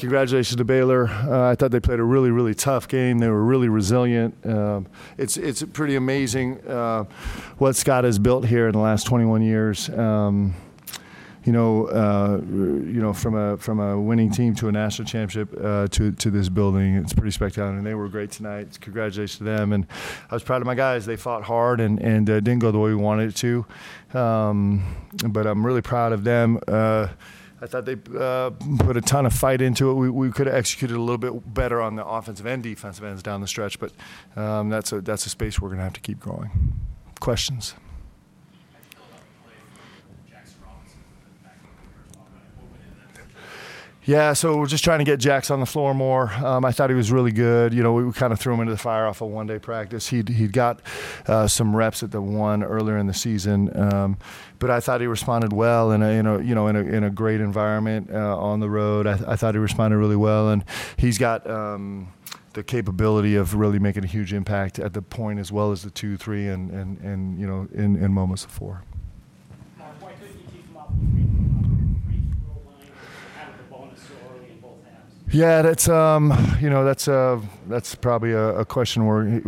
Congratulations to Baylor. Uh, I thought they played a really, really tough game. They were really resilient. Um, it's it's pretty amazing uh, what Scott has built here in the last 21 years. Um, you know, uh, you know, from a from a winning team to a national championship uh, to to this building, it's pretty spectacular. And they were great tonight. Congratulations to them. And I was proud of my guys. They fought hard and and uh, didn't go the way we wanted it to. Um, but I'm really proud of them. I thought they uh, put a ton of fight into it. We, we could have executed a little bit better on the offensive and defensive ends down the stretch, but um, that's a that's a space we're going to have to keep growing. Questions. Yeah, so we're just trying to get Jax on the floor more. Um, I thought he was really good. You know, we, kind of threw him into the fire off a one day practice. He'd, he'd got uh, some reps at the one earlier in the season, um, but I thought he responded well in a, in a you know in a, in a great environment uh, on the road. I, I, thought he responded really well, and he's got. Um, the capability of really making a huge impact at the point as well as the two, three, and, and, and you know in, in moments of four. Yeah, that's um, you know, that's uh, that's probably a, a question where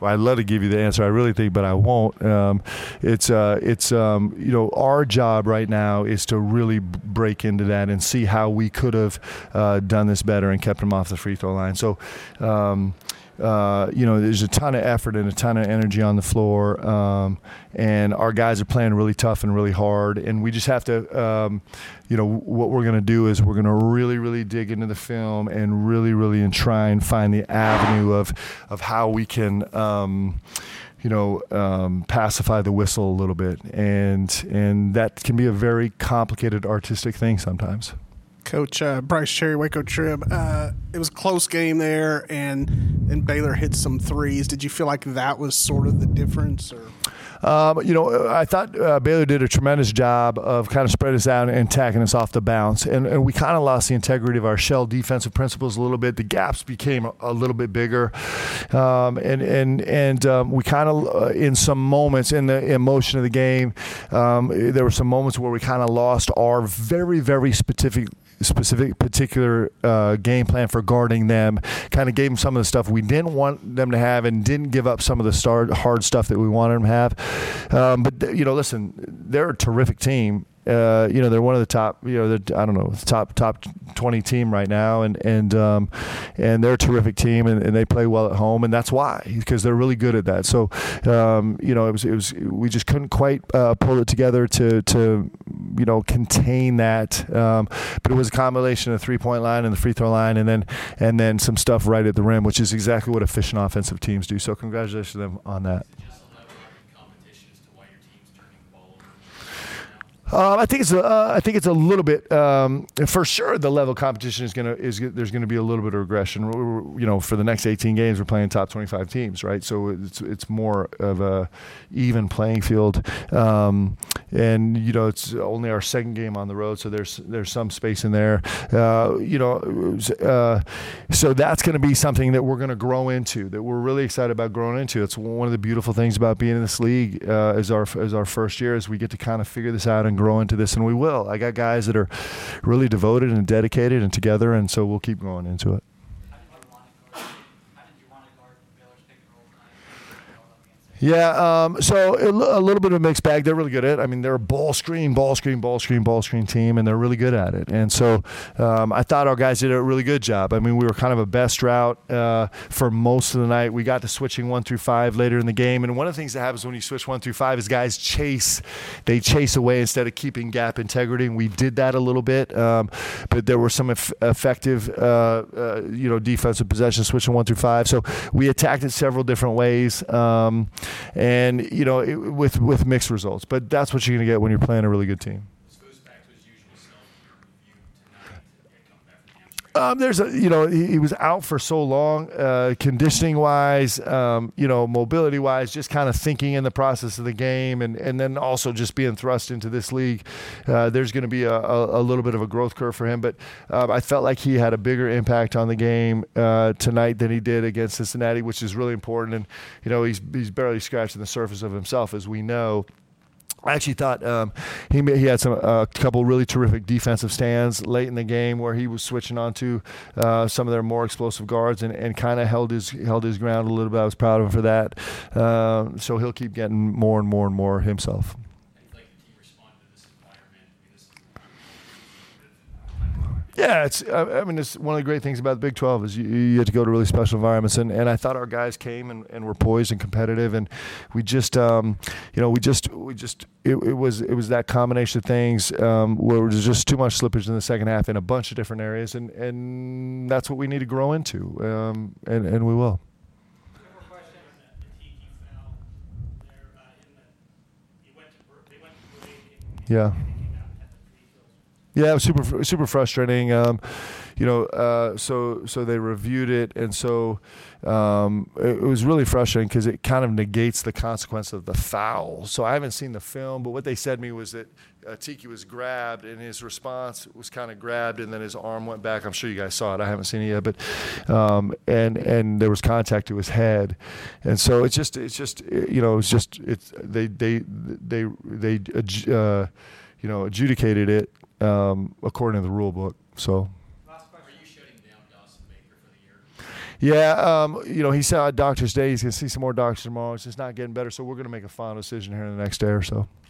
well, I'd love to give you the answer. I really think, but I won't. Um, it's uh, it's um, you know, our job right now is to really break into that and see how we could have uh, done this better and kept them off the free throw line. So. Um, uh, you know, there's a ton of effort and a ton of energy on the floor, um, and our guys are playing really tough and really hard. And we just have to, um, you know, what we're going to do is we're going to really, really dig into the film and really, really and try and find the avenue of of how we can. Um, you know, um, pacify the whistle a little bit, and and that can be a very complicated artistic thing sometimes. Coach uh, Bryce Cherry, Waco Trib. Uh, it was a close game there, and and Baylor hit some threes. Did you feel like that was sort of the difference, or? Um, you know, I thought uh, Baylor did a tremendous job of kind of spreading us out and tacking us off the bounce, and, and we kind of lost the integrity of our shell defensive principles a little bit. The gaps became a, a little bit bigger, um, and and and um, we kind of uh, in some moments in the emotion of the game, um, there were some moments where we kind of lost our very very specific specific particular uh, game plan for guarding them. Kind of gave them some of the stuff we didn't want them to have, and didn't give up some of the hard stuff that we wanted them to have. Um, but you know, listen, they're a terrific team, uh, you know they're one of the top you know they're, I don't know top top 20 team right now and and um, and they're a terrific team and, and, they play well at home and that's why because they're really good at that so um, you know it was it was we just couldn't quite uh, pull it together to to you know contain that um, but it was a combination of three point line and the free throw line and then and then some stuff right at the rim which is exactly what efficient offensive teams do so congratulations to them on that. Uh, I think it's a, uh, I think it's a little bit um, for sure. The level of competition is gonna is there's gonna be a little bit of regression. We're, you know, for the next 18 games, we're playing top 25 teams, right? So it's it's more of a even playing field, um, and you know it's only our second game on the road, so there's there's some space in there. Uh, you know, uh, so that's going to be something that we're going to grow into. That we're really excited about growing into. It's one of the beautiful things about being in this league uh, as our as our first year, is we get to kind of figure this out and grow into this, and we will. I got guys that are really devoted and dedicated and together, and so we'll keep going into it. Yeah, um, so a, little bit of a mixed bag. They're really good at it. I mean, they're a ball screen, ball screen, ball screen, ball screen team, and they're really good at it. And so um, I thought our guys did a really good job. I mean, we were kind of a best route uh, for most of the night. We got to switching one through five later in the game. And one of the things that happens when you switch one through five is guys chase. They chase away instead of keeping gap integrity. And we did that a little bit. Um, but there were some eff- effective, uh, uh, you know, defensive possessions switching one through five. So we attacked it several different ways. Um, and you know it, with with mixed results. But that's what you're going to get when you're playing a really good team. Um, there's a, you know, he, he, was out for so long, uh, conditioning wise, um, you know, mobility wise, just kind of thinking in the process of the game, and, and then also just being thrust into this league. Uh, there's going to be a, a, a, little bit of a growth curve for him, but um, I felt like he had a bigger impact on the game uh, tonight than he did against Cincinnati, which is really important. And you know, he's he's barely scratching the surface of himself, as we know. I actually thought um, he he had some a uh, couple really terrific defensive stands late in the game where he was switching on to uh, some of their more explosive guards and, and kind of held his held his ground a little bit. I was proud of him for that. Uh, so he'll keep getting more and more and more himself. like the team responded to this environment? I mean, this Yeah, it's. I mean, it's one of the great things about the Big Twelve is you, you get to go to really special environments, and, and I thought our guys came and, and were poised and competitive, and we just, um, you know, we just, we just, it, it was, it was that combination of things um, where there was just too much slippage in the second half in a bunch of different areas, and, and that's what we need to grow into, um, and and we will. Yeah. they came out and had the free throws. Yeah, it was super super frustrating. Um, you know, uh, so so they reviewed it, and so um, it, it was really frustrating because it kind of negates the consequence of the foul. So I haven't seen the film, but what they said to me was that uh, Tiki was grabbed, and his response was kind of grabbed, and then his arm went back. I'm sure you guys saw it. I haven't seen it yet, but um, and and there was contact to his head, and so it's just it's just you know it's just it's they they they they uh, you know adjudicated it um, according to the rule book. So. Last question. Are you shutting down Dawson Baker for the year? Yeah, um, you know, he said Doctor's Day he's going to see some more doctors tomorrow. It's just not getting better, so we're going to make a final decision here in the next day or so.